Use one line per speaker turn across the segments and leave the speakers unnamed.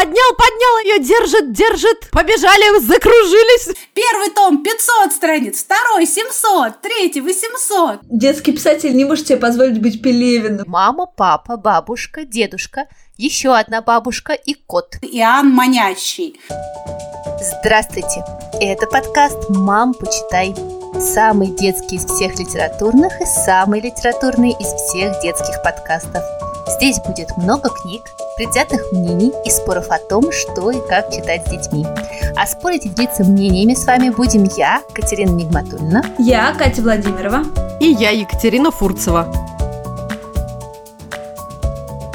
Поднял, поднял ее, держит, держит. Побежали, закружились.
Первый том 500 страниц, второй 700, третий 800.
Детский писатель не может себе позволить быть Пелевиным.
Мама, папа, бабушка, дедушка, еще одна бабушка и кот.
Иоанн Манящий.
Здравствуйте! Это подкаст «Мам, почитай». Самый детский из всех литературных и самый литературный из всех детских подкастов. Здесь будет много книг, предвзятых мнений и споров о том, что и как читать с детьми. А спорить и делиться мнениями с вами будем я, Катерина Нигматульна.
Я, Катя Владимирова.
И я, Екатерина Фурцева.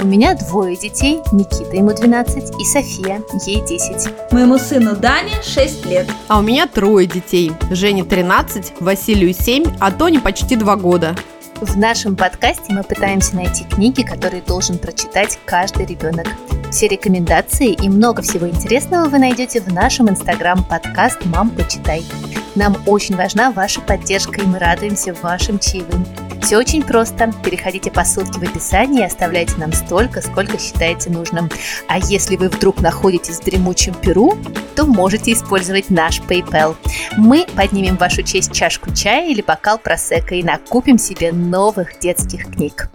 У меня двое детей, Никита, ему 12, и София, ей 10.
Моему сыну Дане 6 лет.
А у меня трое детей. Жене 13, Василию 7, а Тоне почти 2 года.
В нашем подкасте мы пытаемся найти книги, которые должен прочитать каждый ребенок. Все рекомендации и много всего интересного вы найдете в нашем инстаграм-подкаст «Мам, почитай». Нам очень важна ваша поддержка, и мы радуемся вашим чаевым. Все очень просто. Переходите по ссылке в описании и оставляйте нам столько, сколько считаете нужным. А если вы вдруг находитесь в дремучем Перу, то можете использовать наш PayPal. Мы поднимем в вашу честь чашку чая или бокал просека и накупим себе новых детских книг.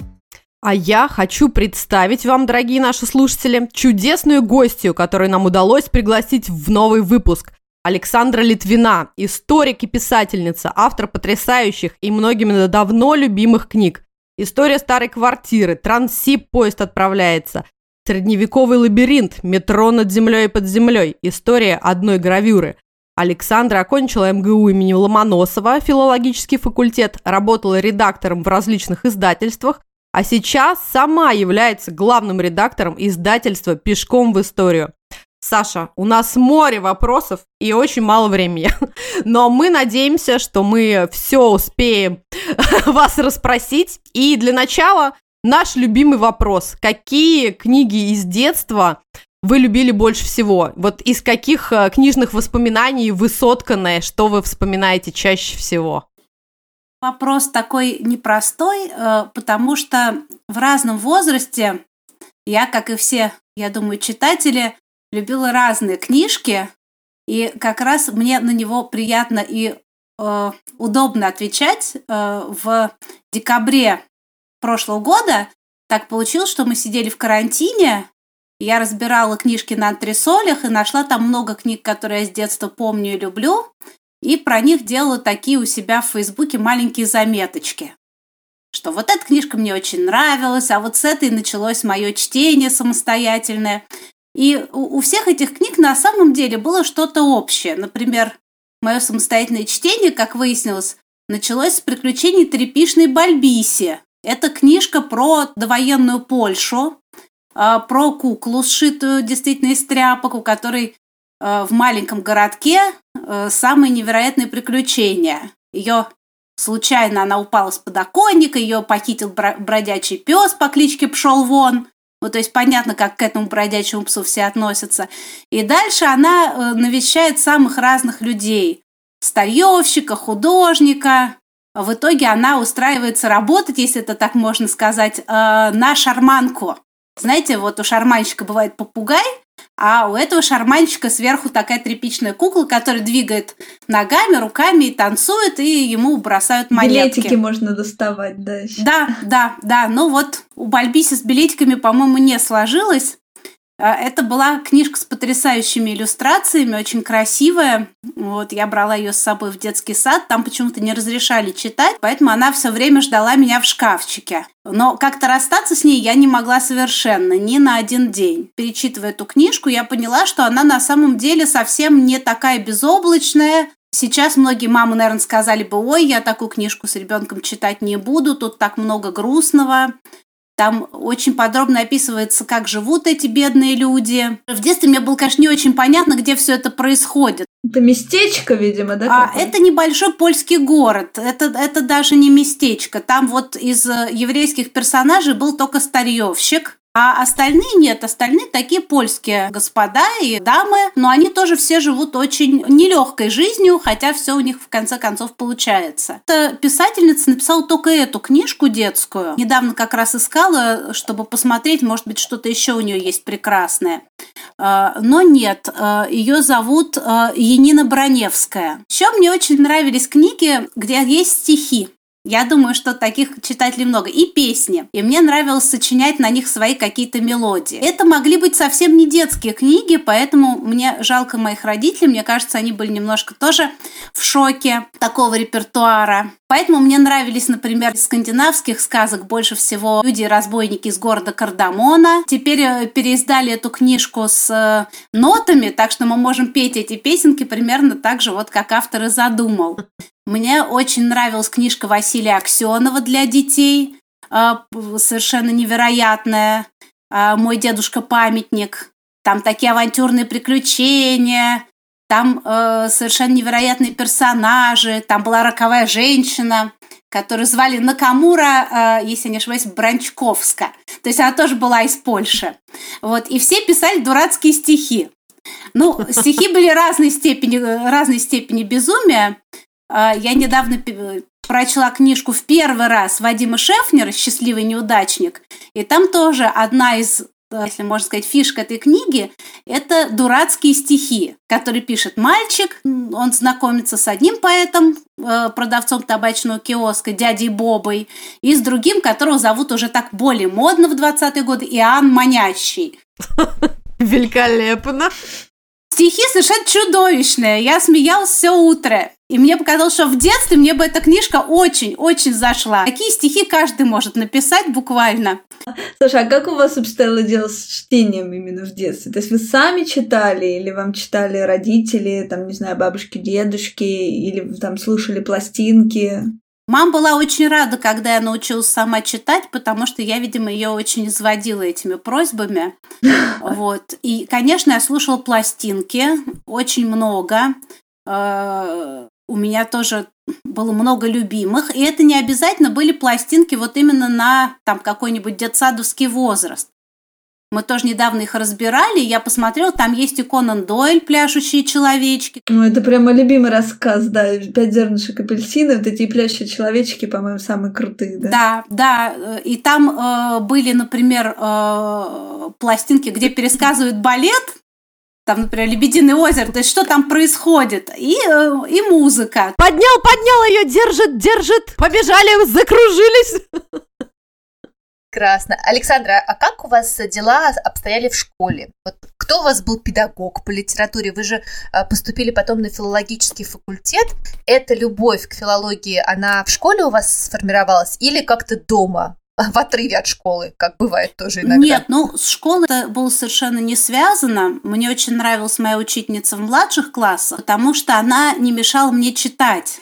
А я хочу представить вам, дорогие наши слушатели, чудесную гостью, которую нам удалось пригласить в новый выпуск. Александра Литвина, историк и писательница, автор потрясающих и многими давно любимых книг. История старой квартиры, Трансип поезд отправляется, Средневековый лабиринт, метро над землей и под землей, история одной гравюры. Александра окончила МГУ имени Ломоносова, филологический факультет, работала редактором в различных издательствах, а сейчас сама является главным редактором издательства «Пешком в историю». Саша, у нас море вопросов и очень мало времени. Но мы надеемся, что мы все успеем вас расспросить. И для начала наш любимый вопрос. Какие книги из детства вы любили больше всего? Вот из каких э, книжных воспоминаний вы сотканное, что вы вспоминаете чаще всего?
Вопрос такой непростой, э, потому что в разном возрасте я, как и все, я думаю, читатели, любила разные книжки, и как раз мне на него приятно и э, удобно отвечать. Э, в декабре прошлого года так получилось, что мы сидели в карантине, я разбирала книжки на антресолях и нашла там много книг, которые я с детства помню и люблю, и про них делала такие у себя в Фейсбуке маленькие заметочки что вот эта книжка мне очень нравилась, а вот с этой началось мое чтение самостоятельное. И у, у всех этих книг на самом деле было что-то общее. Например, мое самостоятельное чтение, как выяснилось, началось с приключений трепишной Бальбиси. Это книжка про довоенную Польшу, а, про куклу, сшитую действительно из тряпок, у которой а, в маленьком городке а, самые невероятные приключения. Ее случайно она упала с подоконника, ее похитил бродячий пес по кличке Пшел Вон. Ну, то есть понятно, как к этому бродячему псу все относятся. И дальше она э, навещает самых разных людей. Старьевщика, художника. В итоге она устраивается работать, если это так можно сказать, э, на шарманку. Знаете, вот у шарманщика бывает попугай, а у этого шарманщика сверху такая тряпичная кукла, которая двигает ногами, руками и танцует, и ему бросают монетки.
Билетики можно доставать, да.
Да, да, да. Ну вот у Бальбиси с билетиками, по-моему, не сложилось. А, это была книжка с потрясающими иллюстрациями, очень красивая. Вот, я брала ее с собой в детский сад, там почему-то не разрешали читать, поэтому она все время ждала меня в шкафчике. Но как-то расстаться с ней я не могла совершенно, ни на один день. Перечитывая эту книжку, я поняла, что она на самом деле совсем не такая безоблачная, Сейчас многие мамы, наверное, сказали бы, ой, я такую книжку с ребенком читать не буду, тут так много грустного. Там очень подробно описывается, как живут эти бедные люди. В детстве мне было, конечно, не очень понятно, где все это происходит.
Это местечко, видимо, да?
А, это небольшой польский город. Это, это даже не местечко. Там вот из э, еврейских персонажей был только старьевщик. А остальные нет, остальные такие польские господа и дамы, но они тоже все живут очень нелегкой жизнью, хотя все у них в конце концов получается. Эта писательница написала только эту книжку детскую. Недавно как раз искала, чтобы посмотреть, может быть, что-то еще у нее есть прекрасное. А, но нет, а, ее зовут а, Енина Броневская. Еще мне очень нравились книги, где есть стихи. Я думаю, что таких читателей много. И песни. И мне нравилось сочинять на них свои какие-то мелодии. Это могли быть совсем не детские книги, поэтому мне жалко моих родителей. Мне кажется, они были немножко тоже в шоке такого репертуара. Поэтому мне нравились, например, из скандинавских сказок больше всего «Люди-разбойники из города Кардамона». Теперь э, переиздали эту книжку с э, нотами, так что мы можем петь эти песенки примерно так же, вот как автор и задумал. Мне очень нравилась книжка Василия Аксенова для детей, а, совершенно невероятная. А, Мой дедушка памятник. Там такие авантюрные приключения, там э, совершенно невероятные персонажи, там была роковая женщина, которую звали Накамура, э, если не ошибаюсь, Бранчковска. То есть она тоже была из Польши. Вот, и все писали дурацкие стихи. Ну, стихи были разной степени, разной степени безумия. А, я недавно прочла книжку в первый раз Вадима Шефнера «Счастливый неудачник», и там тоже одна из э, если можно сказать, фишка этой книги – это дурацкие стихи, которые пишет мальчик. Он знакомится с одним поэтом, э, продавцом табачного киоска, дядей Бобой, и с другим, которого зовут уже так более модно в 20-е годы, Иоанн Манящий.
Великолепно.
Стихи совершенно чудовищные. Я смеялась все утро. И мне показалось, что в детстве мне бы эта книжка очень-очень зашла. Такие стихи каждый может написать буквально.
Слушай, а как у вас обстояло дело с чтением именно в детстве? То есть вы сами читали или вам читали родители, там, не знаю, бабушки, дедушки, или там слушали пластинки?
Мама была очень рада, когда я научилась сама читать, потому что я, видимо, ее очень изводила этими просьбами. Вот. И, конечно, я слушала пластинки очень много. Э, у меня тоже было много любимых, и это не обязательно были пластинки вот именно на там какой-нибудь детсадовский возраст. Мы тоже недавно их разбирали, я посмотрела, там есть и Конан Дойль, пляшущие человечки.
Ну, это прямо любимый рассказ, да, «Пять зернышек апельсина», вот эти пляшущие человечки, по-моему, самые крутые, да?
Да, да, и там э, были, например, э, пластинки, где пересказывают балет, там, например, «Лебединое озеро», то есть что там происходит, и, э, и музыка.
Поднял, поднял ее, держит, держит, побежали, закружились.
Прекрасно. Александра, а как у вас дела обстояли в школе? Вот кто у вас был педагог по литературе? Вы же а, поступили потом на филологический факультет. Эта любовь к филологии, она в школе у вас сформировалась или как-то дома? в отрыве от школы, как бывает тоже иногда.
Нет, ну, с школой это было совершенно не связано. Мне очень нравилась моя учительница в младших классах, потому что она не мешала мне читать.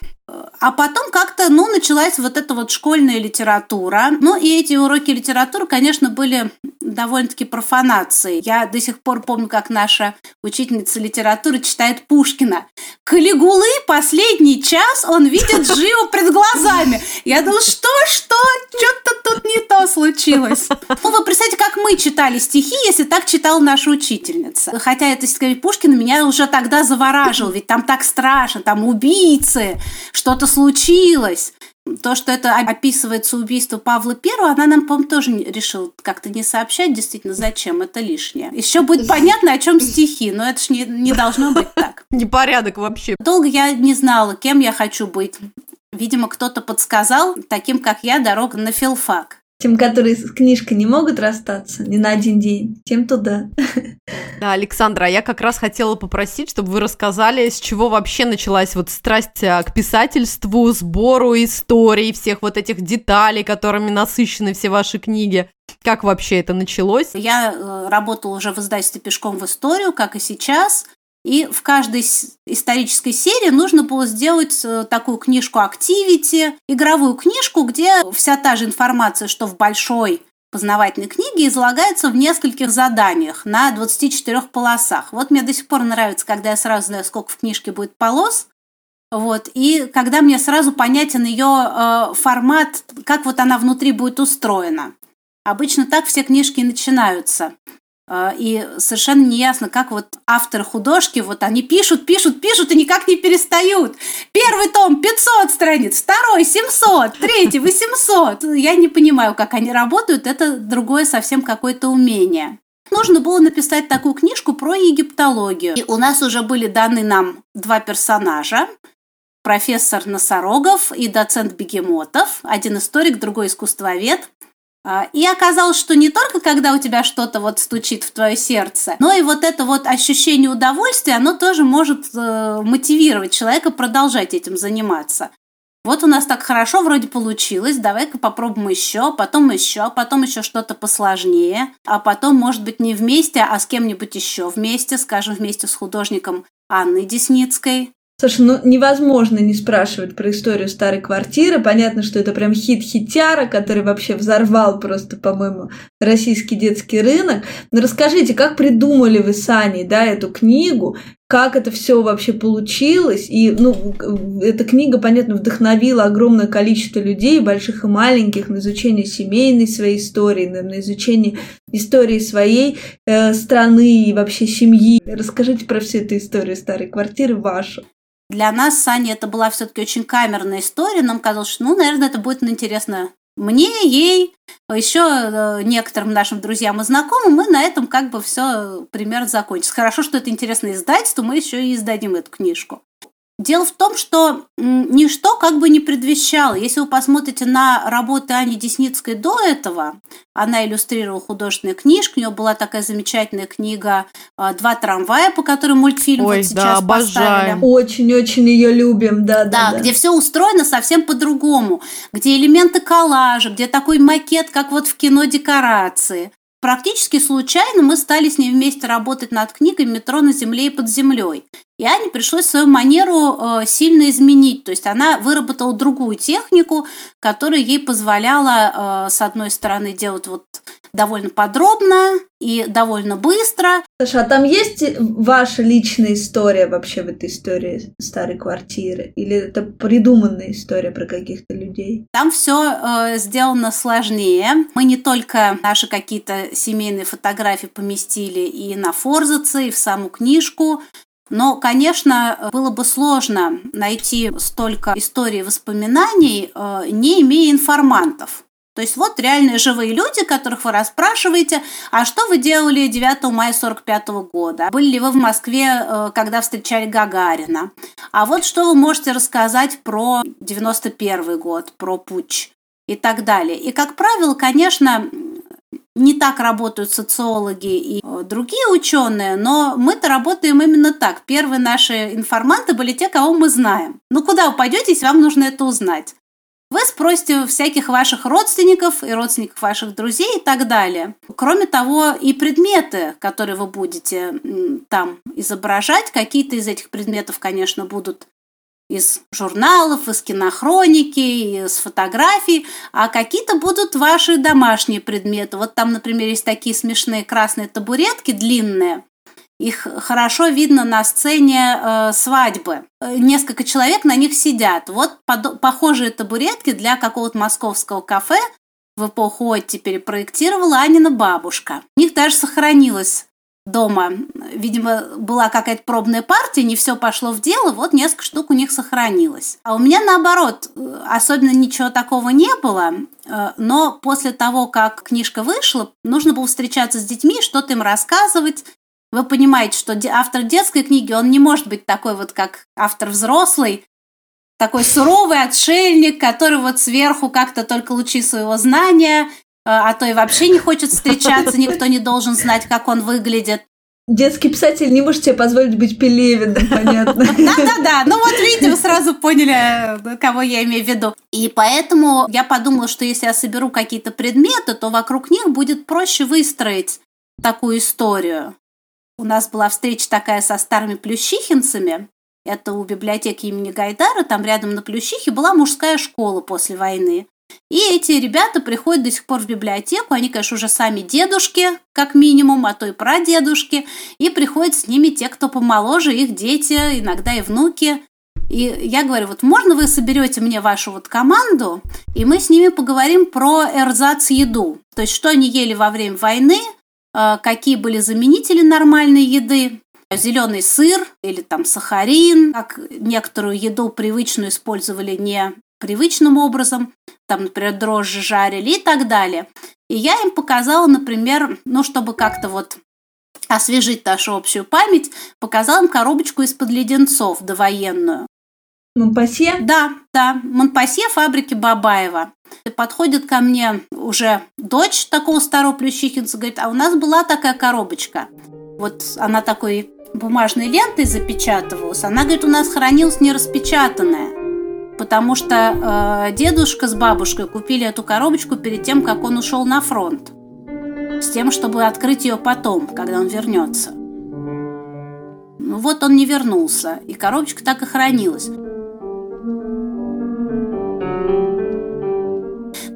А потом как-то, ну, началась вот эта вот школьная литература. Ну, и эти уроки литературы, конечно, были довольно-таки профанацией. Я до сих пор помню, как наша учительница литературы читает Пушкина. Калигулы последний час он видит живо пред глазами. Я думала, что, что, что-то тут не то случилось. Ну, вы представьте, как мы читали стихи, если так читала наша учительница. Хотя это стихи Пушкина меня уже тогда завораживал, ведь там так страшно, там убийцы, что-то случилось. То, что это описывается убийство Павла Первого, она нам, по-моему, тоже решила как-то не сообщать, действительно, зачем, это лишнее. Еще будет понятно, о чем стихи, но это ж не, не должно быть так.
Непорядок вообще.
Долго я не знала, кем я хочу быть. Видимо, кто-то подсказал, таким как я, дорога на филфак.
Тем, которые с книжкой не могут расстаться ни на один день, тем туда.
Да, Александра, а я как раз хотела попросить, чтобы вы рассказали, с чего вообще началась вот страсть а, к писательству, сбору историй, всех вот этих деталей, которыми насыщены все ваши книги. Как вообще это началось?
Я э, работала уже в издательстве «Пешком в историю», как и сейчас. И в каждой исторической серии нужно было сделать э, такую книжку Activity, игровую книжку, где вся та же информация, что в большой познавательной книге излагается в нескольких заданиях на 24 полосах. Вот мне до сих пор нравится, когда я сразу знаю, сколько в книжке будет полос, вот, и когда мне сразу понятен ее э, формат, как вот она внутри будет устроена. Обычно так все книжки начинаются. А, и совершенно неясно, как вот авторы художки, вот они пишут, пишут, пишут и никак не перестают. Первый том 500 страниц, второй 700, третий 800. Я не понимаю, как они работают, это другое совсем какое-то умение. Нужно было написать такую книжку про египтологию. И у нас уже были даны нам два персонажа. Профессор Носорогов и доцент Бегемотов. Один историк, другой искусствовед. А, и оказалось, что не только когда у тебя что-то вот стучит в твое сердце, но и вот это вот ощущение удовольствия, оно тоже может э, мотивировать человека продолжать этим заниматься. Вот у нас так хорошо вроде получилось, давай-ка попробуем еще, потом еще, потом еще что-то посложнее, а потом, может быть, не вместе, а с кем-нибудь еще вместе, скажем, вместе с художником Анной Десницкой.
Слушай, ну невозможно не спрашивать про историю старой квартиры. Понятно, что это прям хит-хитяра, который вообще взорвал просто, по-моему, российский детский рынок. Но расскажите, как придумали вы с Аней, да, эту книгу? Как это все вообще получилось? И, ну, эта книга, понятно, вдохновила огромное количество людей, больших и маленьких, на изучение семейной своей истории, на, на изучение истории своей э, страны и вообще семьи. Расскажите про всю эту историю старой квартиры вашу.
Для нас с Аней это была все-таки очень камерная история. Нам казалось, что, ну, наверное, это будет интересно мне, ей, еще э, некоторым нашим друзьям и знакомым, мы на этом как бы все примерно закончим. Хорошо, что это интересное издательство, мы еще и издадим эту книжку. Дело в том, что ничто как бы не предвещало. Если вы посмотрите на работы Ани Десницкой до этого, она иллюстрировала художественные книжки, у нее была такая замечательная книга а, «Два трамвая», по которой мультфильм
Ой,
вот сейчас
да,
поставили.
Очень-очень ее любим, да, да,
да,
да.
где все устроено совсем по-другому, где элементы коллажа, где такой макет, как вот в кино декорации. Практически случайно мы стали с ней вместе работать над книгой «Метро на земле и под землей». И Ане пришлось свою манеру э, сильно изменить. То есть она выработала другую технику, которая ей позволяла, э, с одной стороны, делать вот довольно подробно и довольно быстро.
Саша, а там есть ваша личная история вообще в этой истории старой квартиры? Или это придуманная история про каких-то людей?
Там все э, сделано сложнее. Мы не только наши какие-то семейные фотографии поместили и на форзаце, и в саму книжку, но, конечно, было бы сложно найти столько историй воспоминаний, э, не имея информантов. То есть вот реальные живые люди, которых вы расспрашиваете, а что вы делали 9 мая 45 года? Были ли вы в Москве, э, когда встречали Гагарина? А вот что вы можете рассказать про 91 год, про путь и так далее. И, как правило, конечно, не так работают социологи и э, другие ученые, но мы-то работаем именно так. Первые наши информанты были те, кого мы знаем. Ну куда вы пойдете, если вам нужно это узнать? Вы спросите всяких ваших родственников и родственников ваших друзей и так далее. Кроме того, и предметы, которые вы будете там изображать, какие-то из этих предметов, конечно, будут из журналов, из кинохроники, из фотографий, а какие-то будут ваши домашние предметы. Вот там, например, есть такие смешные красные табуретки длинные. Их хорошо видно на сцене э, свадьбы. Несколько человек на них сидят. Вот под, похожие табуретки для какого-то московского кафе в эпоху оттепели проектировала Анина бабушка. У них даже сохранилось дома. Видимо, была какая-то пробная партия, не все пошло в дело, вот несколько штук у них сохранилось. А у меня наоборот, особенно ничего такого не было, э, но после того, как книжка вышла, нужно было встречаться с детьми, что-то им рассказывать. Вы понимаете, что автор детской книги, он не может быть такой вот, как автор взрослый, такой суровый отшельник, который вот сверху как-то только лучи своего знания Э, а то и вообще не хочет встречаться, никто не должен знать, как он выглядит.
Детский писатель не может себе позволить быть Пелевиным, понятно.
Да-да-да, ну вот видите, вы сразу поняли, кого я имею в виду. И поэтому я подумала, что если я соберу какие-то предметы, то вокруг них будет проще выстроить такую историю. У нас была встреча такая со старыми плющихинцами. Это у библиотеки имени Гайдара, там рядом на Плющихе была мужская школа после войны. И эти ребята приходят до сих пор в библиотеку, они, конечно, уже сами дедушки, как минимум, а то и прадедушки, и приходят с ними те, кто помоложе, их дети, иногда и внуки. И я говорю, вот можно вы соберете мне вашу вот команду, и мы с ними поговорим про эрзац еду. То есть, что они ели во время войны, э, какие были заменители нормальной еды, зеленый сыр или там сахарин, как некоторую еду привычную использовали не привычным образом, там, например, дрожжи жарили и так далее. И я им показала, например, ну, чтобы как-то вот освежить нашу общую память, показала им коробочку из-под леденцов довоенную.
Монпасье?
Да, да, Монпасье фабрики Бабаева. И подходит ко мне уже дочь такого старого плющихинца, говорит, а у нас была такая коробочка. Вот она такой бумажной лентой запечатывалась. Она говорит, у нас хранилась нераспечатанная, потому что э, дедушка с бабушкой купили эту коробочку перед тем, как он ушел на фронт, с тем, чтобы открыть ее потом, когда он вернется. Ну вот он не вернулся, и коробочка так и хранилась.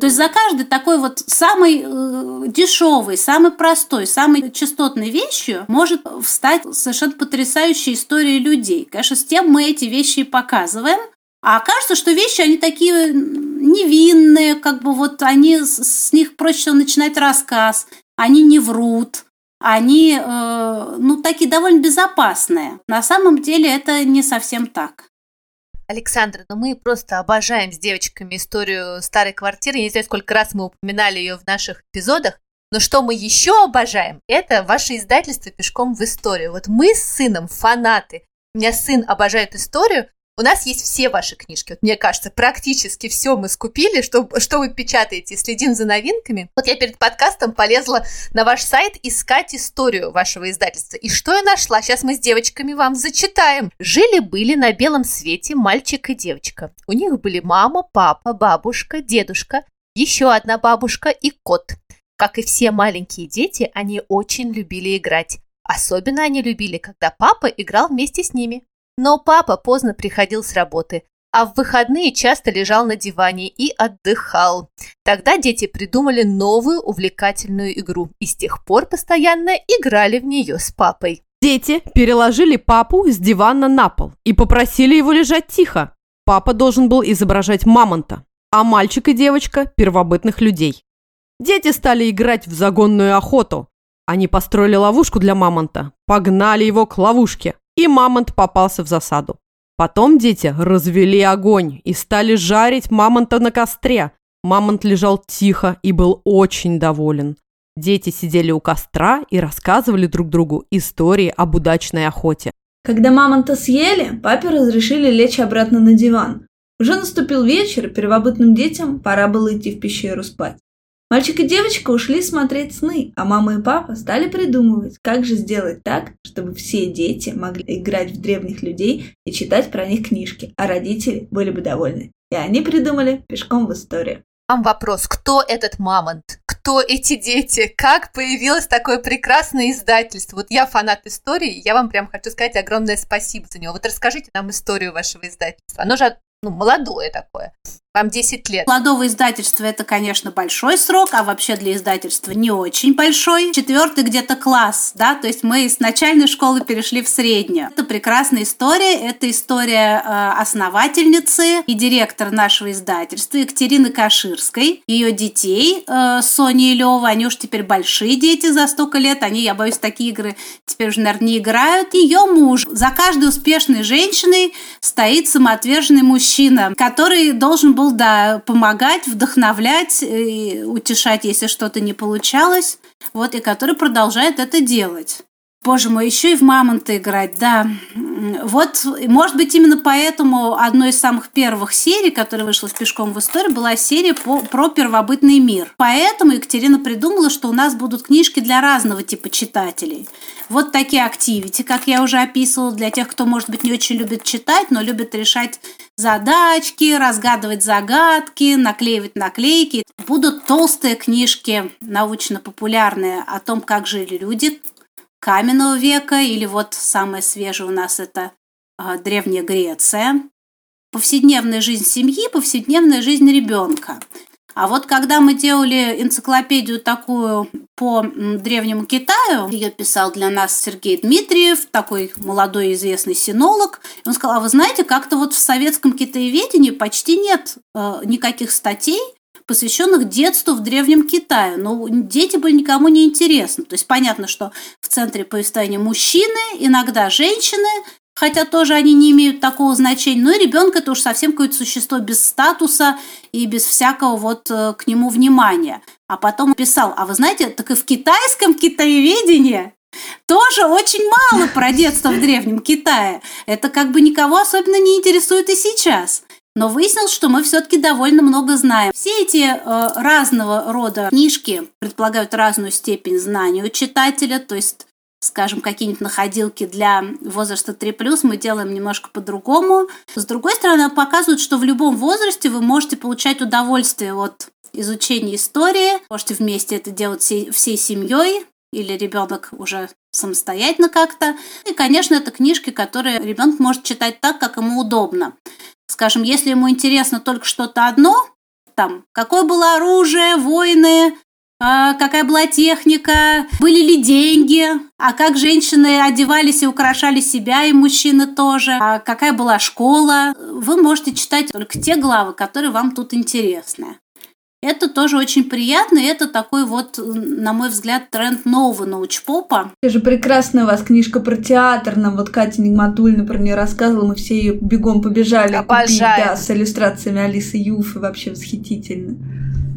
То есть за каждой такой вот самой э, дешевой, самой простой, самой частотной вещью может встать совершенно потрясающая история людей. Конечно, с тем мы эти вещи и показываем. А кажется, что вещи, они такие невинные, как бы вот они, с них проще начинать рассказ, они не врут, они, э, ну, такие довольно безопасные. На самом деле это не совсем так.
Александра, ну мы просто обожаем с девочками историю старой квартиры. Я не знаю, сколько раз мы упоминали ее в наших эпизодах. Но что мы еще обожаем, это ваше издательство «Пешком в историю». Вот мы с сыном фанаты. У меня сын обожает историю, у нас есть все ваши книжки. Вот, мне кажется, практически все мы скупили, что, что вы печатаете, следим за новинками. Вот я перед подкастом полезла на ваш сайт искать историю вашего издательства. И что я нашла? Сейчас мы с девочками вам зачитаем. Жили-были на белом свете мальчик и девочка. У них были мама, папа, бабушка, дедушка, еще одна бабушка и кот. Как и все маленькие дети, они очень любили играть. Особенно они любили, когда папа играл вместе с ними. Но папа поздно приходил с работы, а в выходные часто лежал на диване и отдыхал. Тогда дети придумали новую увлекательную игру и с тех пор постоянно играли в нее с папой.
Дети переложили папу с дивана на пол и попросили его лежать тихо. Папа должен был изображать мамонта, а мальчик и девочка – первобытных людей. Дети стали играть в загонную охоту. Они построили ловушку для мамонта, погнали его к ловушке и мамонт попался в засаду. Потом дети развели огонь и стали жарить мамонта на костре. Мамонт лежал тихо и был очень доволен. Дети сидели у костра и рассказывали друг другу истории об удачной охоте.
Когда мамонта съели, папе разрешили лечь обратно на диван. Уже наступил вечер, первобытным детям пора было идти в пещеру спать. Мальчик и девочка ушли смотреть сны, а мама и папа стали придумывать, как же сделать так, чтобы все дети могли играть в древних людей и читать про них книжки, а родители были бы довольны. И они придумали пешком в историю.
Вам вопрос, кто этот мамонт? Кто эти дети? Как появилось такое прекрасное издательство? Вот я фанат истории, я вам прям хочу сказать огромное спасибо за него. Вот расскажите нам историю вашего издательства. Оно же ну, молодое такое. Вам 10 лет.
Молодого издательства это, конечно, большой срок, а вообще для издательства не очень большой. Четвертый где-то класс, да, то есть мы из начальной школы перешли в среднюю. Это прекрасная история, это история э, основательницы и директора нашего издательства Екатерины Каширской, ее детей э, Сони и Лева, они уж теперь большие дети за столько лет, они, я боюсь, такие игры теперь уже, наверное, не играют. Ее муж. За каждой успешной женщиной стоит самоотверженный мужчина, который должен был был, да, помогать, вдохновлять, утешать, если что-то не получалось, вот, и который продолжает это делать. Боже мой, еще и в мамонта играть, да. Вот, может быть, именно поэтому одной из самых первых серий, которая вышла в «Пешком в истории», была серия по, про первобытный мир. Поэтому Екатерина придумала, что у нас будут книжки для разного типа читателей. Вот такие активити, как я уже описывала, для тех, кто, может быть, не очень любит читать, но любит решать задачки, разгадывать загадки, наклеивать наклейки. Будут толстые книжки научно-популярные о том, как жили люди каменного века, или вот самое свежее у нас это э, Древняя Греция. Повседневная жизнь семьи, повседневная жизнь ребенка. А вот когда мы делали энциклопедию такую по древнему Китаю, ее писал для нас Сергей Дмитриев, такой молодой известный синолог. Он сказал, а вы знаете, как-то вот в советском китаеведении почти нет э, никаких статей, посвященных детству в Древнем Китае. Но дети были никому не интересны. То есть понятно, что в центре повествования мужчины, иногда женщины, хотя тоже они не имеют такого значения. Но и ребенок это уж совсем какое-то существо без статуса и без всякого вот э, к нему внимания. А потом писал, а вы знаете, так и в китайском китаеведении тоже очень мало про детство в Древнем Китае. Это как бы никого особенно не интересует и сейчас. Но выяснилось, что мы все-таки довольно много знаем. Все эти э, разного рода книжки предполагают разную степень знания у читателя, то есть скажем, какие-нибудь находилки для возраста 3+, мы делаем немножко по-другому. С другой стороны, показывают, что в любом возрасте вы можете получать удовольствие от изучения истории, можете вместе это делать всей, всей семьей, или ребенок уже самостоятельно как-то. И, конечно, это книжки, которые ребенок может читать так, как ему удобно. Скажем, если ему интересно только что-то одно, там, какое было оружие, войны, а, какая была техника, были ли деньги, а как женщины одевались и украшали себя, и мужчины тоже, а какая была школа. Вы можете читать только те главы, которые вам тут интересны. Это тоже очень приятно, и это такой вот, на мой взгляд, тренд нового научпопа.
Это же прекрасная у вас книжка про театр, нам вот Катя Нигматульна про нее рассказывала, мы все ее бегом побежали Обожаю. купить, да, с иллюстрациями Алисы Юфы, вообще восхитительно.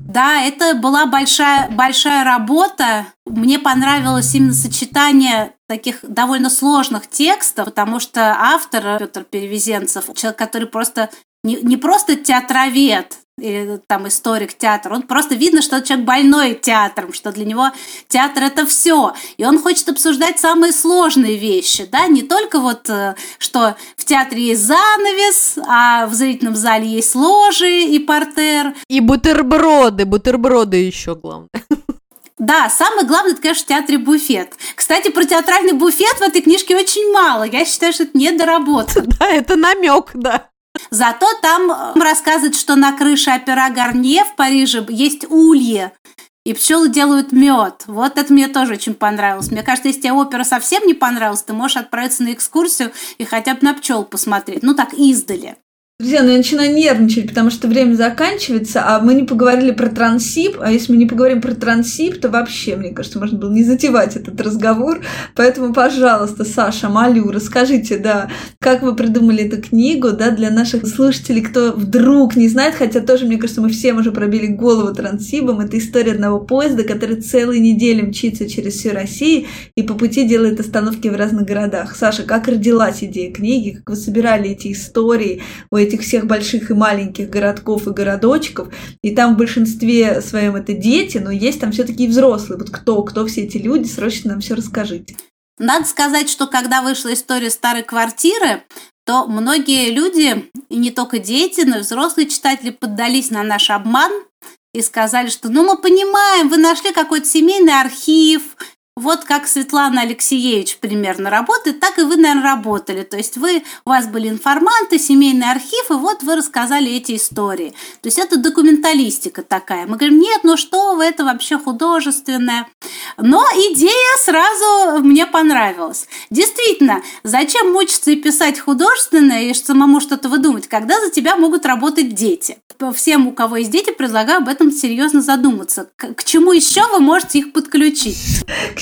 Да, это была большая, большая работа. Мне понравилось именно сочетание таких довольно сложных текстов, потому что автор Петр Перевезенцев, человек, который просто не, не просто театровед, или там историк театра, он просто видно, что человек больной театром, что для него театр это все, и он хочет обсуждать самые сложные вещи, да, не только вот, э, что в театре есть занавес, а в зрительном зале есть ложи и портер.
И бутерброды, бутерброды еще главное.
Да, самое главное, это, конечно, в театре буфет. Кстати, про театральный буфет в этой книжке очень мало. Я считаю, что это недоработано.
Да, это намек, да.
Зато там э, рассказывают, что на крыше опера Гарнье в Париже есть улье, и пчелы делают мед. Вот это мне тоже очень понравилось. Мне кажется, если тебе опера совсем не понравилась, ты можешь отправиться на экскурсию и хотя бы на пчел посмотреть. Ну так, издали.
Друзья, ну я начинаю нервничать, потому что время заканчивается, а мы не поговорили про трансип, а если мы не поговорим про трансип, то вообще, мне кажется, можно было не затевать этот разговор. Поэтому, пожалуйста, Саша, молю, расскажите, да, как вы придумали эту книгу, да, для наших слушателей, кто вдруг не знает, хотя тоже, мне кажется, мы всем уже пробили голову трансибом. Это история одного поезда, который целые недели мчится через всю Россию и по пути делает остановки в разных городах. Саша, как родилась идея книги, как вы собирали эти истории, этих всех больших и маленьких городков и городочков, и там в большинстве своем это дети, но есть там все-таки и взрослые. Вот кто, кто все эти люди, срочно нам все расскажите.
Надо сказать, что когда вышла история старой квартиры, то многие люди, и не только дети, но и взрослые читатели поддались на наш обман и сказали, что ну мы понимаем, вы нашли какой-то семейный архив, вот как Светлана Алексеевич примерно работает, так и вы, наверное, работали. То есть вы, у вас были информанты, семейный архив, и вот вы рассказали эти истории. То есть это документалистика такая. Мы говорим, нет, ну что вы, это вообще художественное. Но идея сразу мне понравилась. Действительно, зачем мучиться и писать художественное, и самому что-то выдумать, когда за тебя могут работать дети? Всем, у кого есть дети, предлагаю об этом серьезно задуматься. К чему еще вы можете их подключить?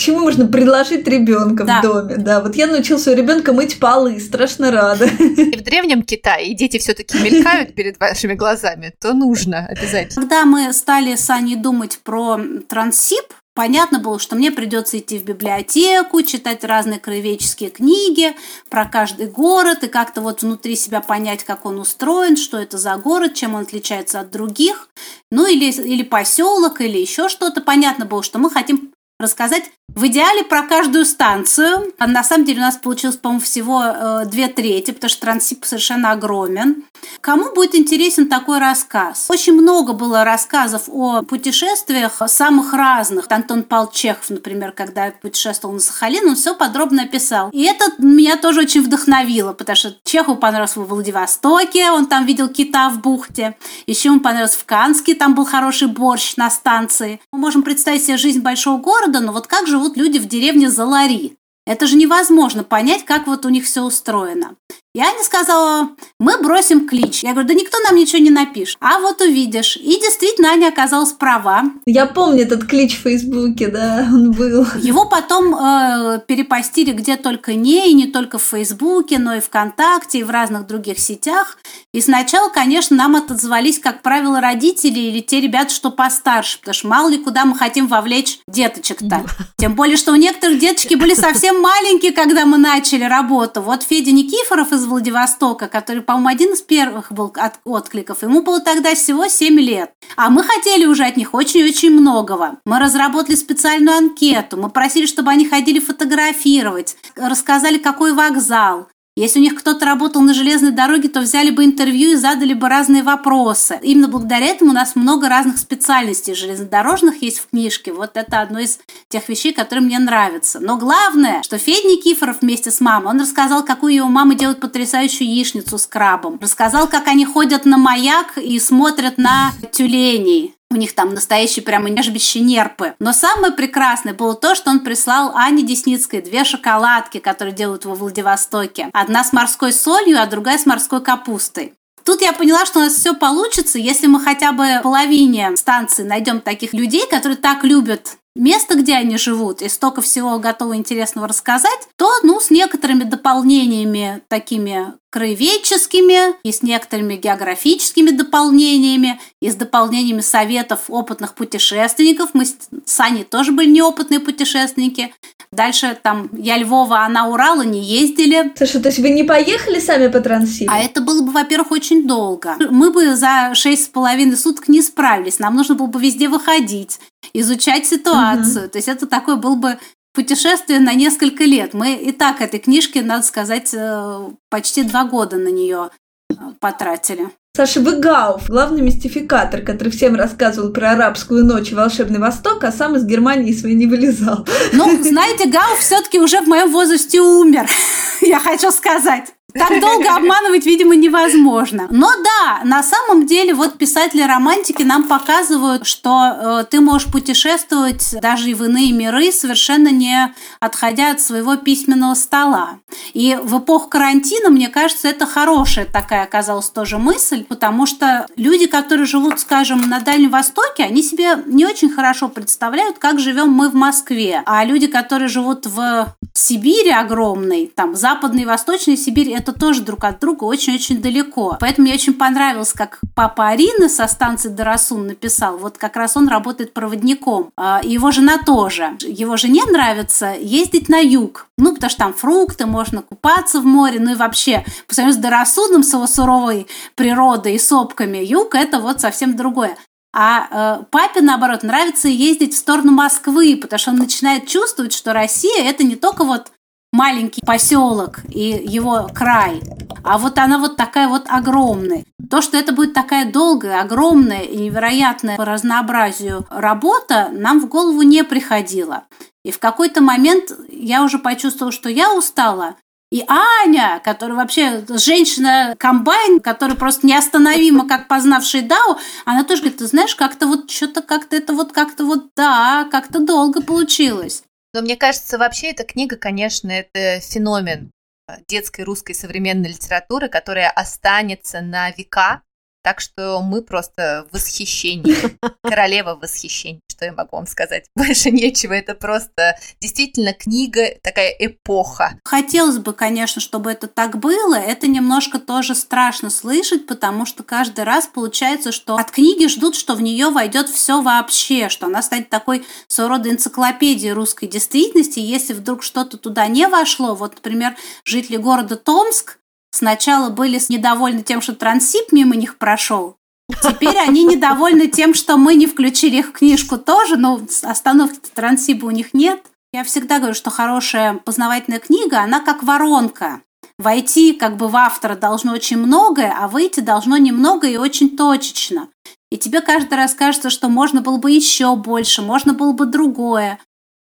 Чему можно предложить ребенка да. в доме. Да, вот я научил своего ребенка мыть полы, страшно рада.
И в древнем Китае дети все-таки мелькают перед вашими глазами, то нужно обязательно.
Когда мы стали с Аней думать про трансип, Понятно было, что мне придется идти в библиотеку, читать разные краеведческие книги про каждый город и как-то вот внутри себя понять, как он устроен, что это за город, чем он отличается от других, ну или, или поселок, или еще что-то. Понятно было, что мы хотим рассказать В идеале про каждую станцию. А на самом деле у нас получилось, по-моему, всего э, две трети, потому что Транссиб совершенно огромен. Кому будет интересен такой рассказ? Очень много было рассказов о путешествиях самых разных. Антон Павел Чехов, например, когда путешествовал на Сахалин, он все подробно описал. И это меня тоже очень вдохновило, потому что Чехову понравилось во Владивостоке, он там видел кита в бухте. Еще ему понравилось в Канске, там был хороший борщ на станции. Мы можем представить себе жизнь большого города, но вот как живут люди в деревне Залари? Это же невозможно понять, как вот у них все устроено. И Аня сказала, мы бросим клич. Я говорю, да никто нам ничего не напишет. А вот увидишь. И действительно, Аня оказалась права.
Я помню этот клич в Фейсбуке, да, он был.
Его потом э, перепостили где только не, и не только в Фейсбуке, но и ВКонтакте, и в разных других сетях. И сначала, конечно, нам отозвались, как правило, родители или те ребята, что постарше, потому что мало ли куда мы хотим вовлечь деточек-то. Тем более, что у некоторых деточки были совсем маленькие, когда мы начали работу. Вот Федя Никифоров из из Владивостока, который, по-моему, один из первых был от откликов. Ему было тогда всего 7 лет. А мы хотели уже от них очень-очень многого. Мы разработали специальную анкету, мы просили, чтобы они ходили фотографировать, рассказали, какой вокзал, если у них кто-то работал на железной дороге, то взяли бы интервью и задали бы разные вопросы. Именно благодаря этому у нас много разных специальностей железнодорожных есть в книжке. Вот это одно из тех вещей, которые мне нравятся. Но главное, что Федя Никифоров вместе с мамой, он рассказал, какую его мама делает потрясающую яичницу с крабом. Рассказал, как они ходят на маяк и смотрят на тюленей. У них там настоящие прямо нежбище нерпы. Но самое прекрасное было то, что он прислал Ане Десницкой две шоколадки, которые делают во Владивостоке. Одна с морской солью, а другая с морской капустой. Тут я поняла, что у нас все получится, если мы хотя бы половине станции найдем таких людей, которые так любят место, где они живут, и столько всего готовы интересного рассказать, то, ну, с некоторыми дополнениями такими краеведческими, и с некоторыми географическими дополнениями, и с дополнениями советов опытных путешественников. Мы с Аней тоже были неопытные путешественники. Дальше там я Львова, она Урала не ездили.
Слушай, то есть вы не поехали сами по Транссибу?
А это было бы, во-первых, очень долго. Мы бы за шесть с половиной суток не справились. Нам нужно было бы везде выходить, изучать ситуацию. Угу. То есть это такой был бы путешествие на несколько лет. Мы и так этой книжке, надо сказать, э, почти два года на нее э, потратили.
Саша Выгауф, главный мистификатор, который всем рассказывал про арабскую ночь и волшебный Восток, а сам из Германии своей не вылезал.
Ну, знаете, Гауф все-таки уже в моем возрасте умер, я хочу сказать. Так долго обманывать, видимо, невозможно. Но да, на самом деле вот писатели-романтики нам показывают, что э, ты можешь путешествовать даже и в иные миры, совершенно не отходя от своего письменного стола. И в эпоху карантина, мне кажется, это хорошая такая оказалась тоже мысль, потому что люди, которые живут, скажем, на Дальнем Востоке, они себе не очень хорошо представляют, как живем мы в Москве. А люди, которые живут в Сибири огромной, там, Западной и Восточной Сибири, это тоже друг от друга очень-очень далеко. Поэтому мне очень понравилось, как папа Арины со станции Дарасун написал. Вот как раз он работает проводником. А, его жена тоже. Его жене нравится ездить на юг. Ну, потому что там фрукты, можно купаться в море, ну и вообще, по сравнению с Дарасуном, с его суровой природой и сопками, юг – это вот совсем другое. А э, папе, наоборот, нравится ездить в сторону Москвы, потому что он начинает чувствовать, что Россия – это не только вот маленький поселок и его край, а вот она вот такая вот огромная. То, что это будет такая долгая, огромная и невероятная по разнообразию работа, нам в голову не приходило. И в какой-то момент я уже почувствовала, что я устала, и Аня, которая вообще женщина-комбайн, которая просто неостановима, как познавший Дау, она тоже говорит, ты знаешь, как-то вот что-то как-то это вот как-то вот да, как-то долго получилось.
Но мне кажется, вообще эта книга, конечно, это феномен э, детской русской современной литературы, которая останется на века. Так что мы просто в восхищении. Королева в восхищении, что я могу вам сказать. Больше нечего. Это просто действительно книга, такая эпоха.
Хотелось бы, конечно, чтобы это так было. Это немножко тоже страшно слышать, потому что каждый раз получается, что от книги ждут, что в нее войдет все вообще, что она станет такой своего рода энциклопедией русской действительности. Если вдруг что-то туда не вошло, вот, например, жители города Томск, Сначала были недовольны тем, что Трансип мимо них прошел. Теперь они недовольны тем, что мы не включили их в книжку тоже, но остановки Трансиба у них нет. Я всегда говорю, что хорошая познавательная книга, она как воронка. Войти как бы в автора должно очень многое, а выйти должно немного и очень точечно. И тебе каждый раз кажется, что можно было бы еще больше, можно было бы другое.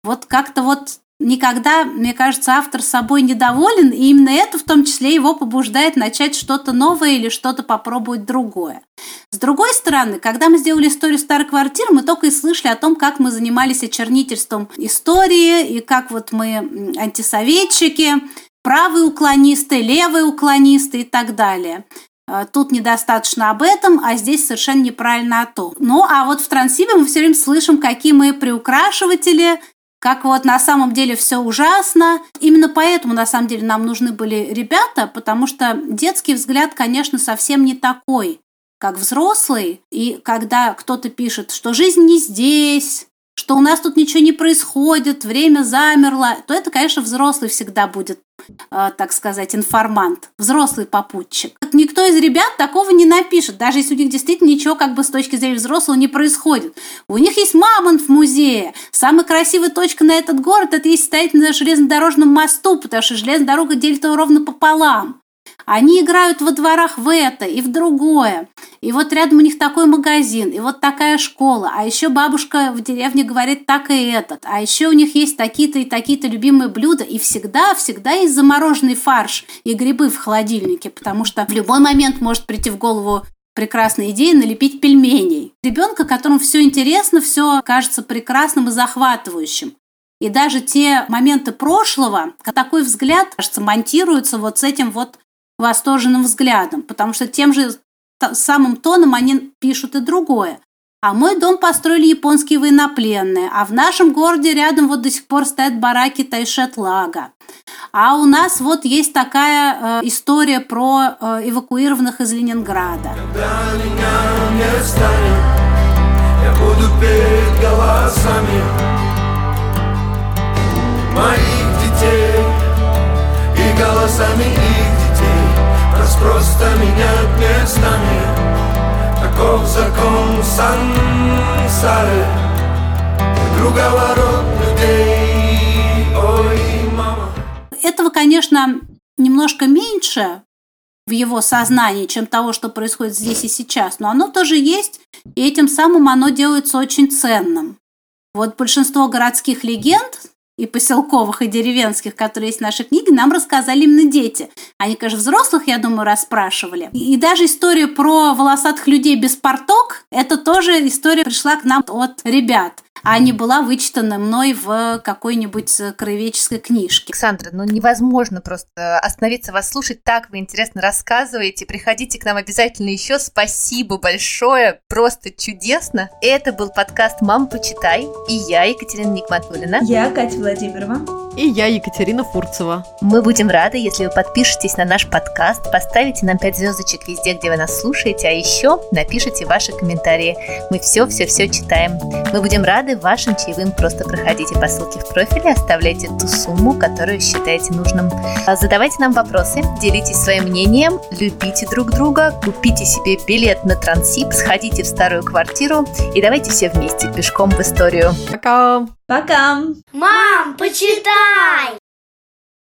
Вот как-то вот никогда, мне кажется, автор собой недоволен, и именно это в том числе его побуждает начать что-то новое или что-то попробовать другое. С другой стороны, когда мы сделали историю старой квартиры, мы только и слышали о том, как мы занимались очернительством истории, и как вот мы антисоветчики, правые уклонисты, левые уклонисты и так далее. Э, тут недостаточно об этом, а здесь совершенно неправильно о том. Ну, а вот в Трансибе мы все время слышим, какие мы приукрашиватели, как вот на самом деле все ужасно. Именно поэтому, на самом деле, нам нужны были ребята, потому что детский взгляд, конечно, совсем не такой, как взрослый. И когда кто-то пишет, что жизнь не здесь, что у нас тут ничего не происходит, время замерло, то это, конечно, взрослый всегда будет, э, так сказать, информант, взрослый попутчик. Никто из ребят такого не напишет, даже если у них действительно ничего как бы с точки зрения взрослого не происходит. У них есть мамонт в музее. Самая красивая точка на этот город – это есть стоять на железнодорожном мосту, потому что железная дорога делит его ровно пополам. Они играют во дворах в это и в другое. И вот рядом у них такой магазин, и вот такая школа. А еще бабушка в деревне говорит так и этот. А еще у них есть такие-то и такие-то любимые блюда. И всегда, всегда есть замороженный фарш и грибы в холодильнике, потому что в любой момент может прийти в голову прекрасная идея налепить пельменей. Ребенка, которому все интересно, все кажется прекрасным и захватывающим. И даже те моменты прошлого, такой взгляд, кажется, монтируются вот с этим вот восторженным взглядом, потому что тем же самым тоном они пишут и другое. А мой дом построили японские военнопленные, а в нашем городе рядом вот до сих пор стоят бараки Тайшетлага. А у нас вот есть такая э, история про э, эвакуированных из Ленинграда. Когда меня не станет, я буду петь голосами моих детей и голосами их нас просто менять местами Таков закон сансары Круговорот людей Ой, мама Этого, конечно, немножко меньше в его сознании, чем того, что происходит здесь и сейчас. Но оно тоже есть, и этим самым оно делается очень ценным. Вот большинство городских легенд, и поселковых, и деревенских, которые есть в нашей книге, нам рассказали именно дети. Они, конечно, взрослых, я думаю, расспрашивали. И даже история про волосатых людей без порток, это тоже история пришла к нам от ребят а не была вычитана мной в какой-нибудь краеведческой книжке.
Александра, ну невозможно просто остановиться вас слушать. Так вы интересно рассказываете. Приходите к нам обязательно еще. Спасибо большое. Просто чудесно. Это был подкаст «Мам, почитай». И я, Екатерина Никматулина.
Я, Катя Владимирова.
И я, Екатерина Фурцева.
Мы будем рады, если вы подпишетесь на наш подкаст, поставите нам 5 звездочек везде, где вы нас слушаете, а еще напишите ваши комментарии. Мы все-все-все читаем. Мы будем рады вашим чаевым просто проходите по ссылке в профиле, оставляйте ту сумму, которую считаете нужным. А задавайте нам вопросы, делитесь своим мнением, любите друг друга, купите себе билет на Трансип, сходите в старую квартиру и давайте все вместе пешком в историю.
Пока!
Пока!
Мам, почитай!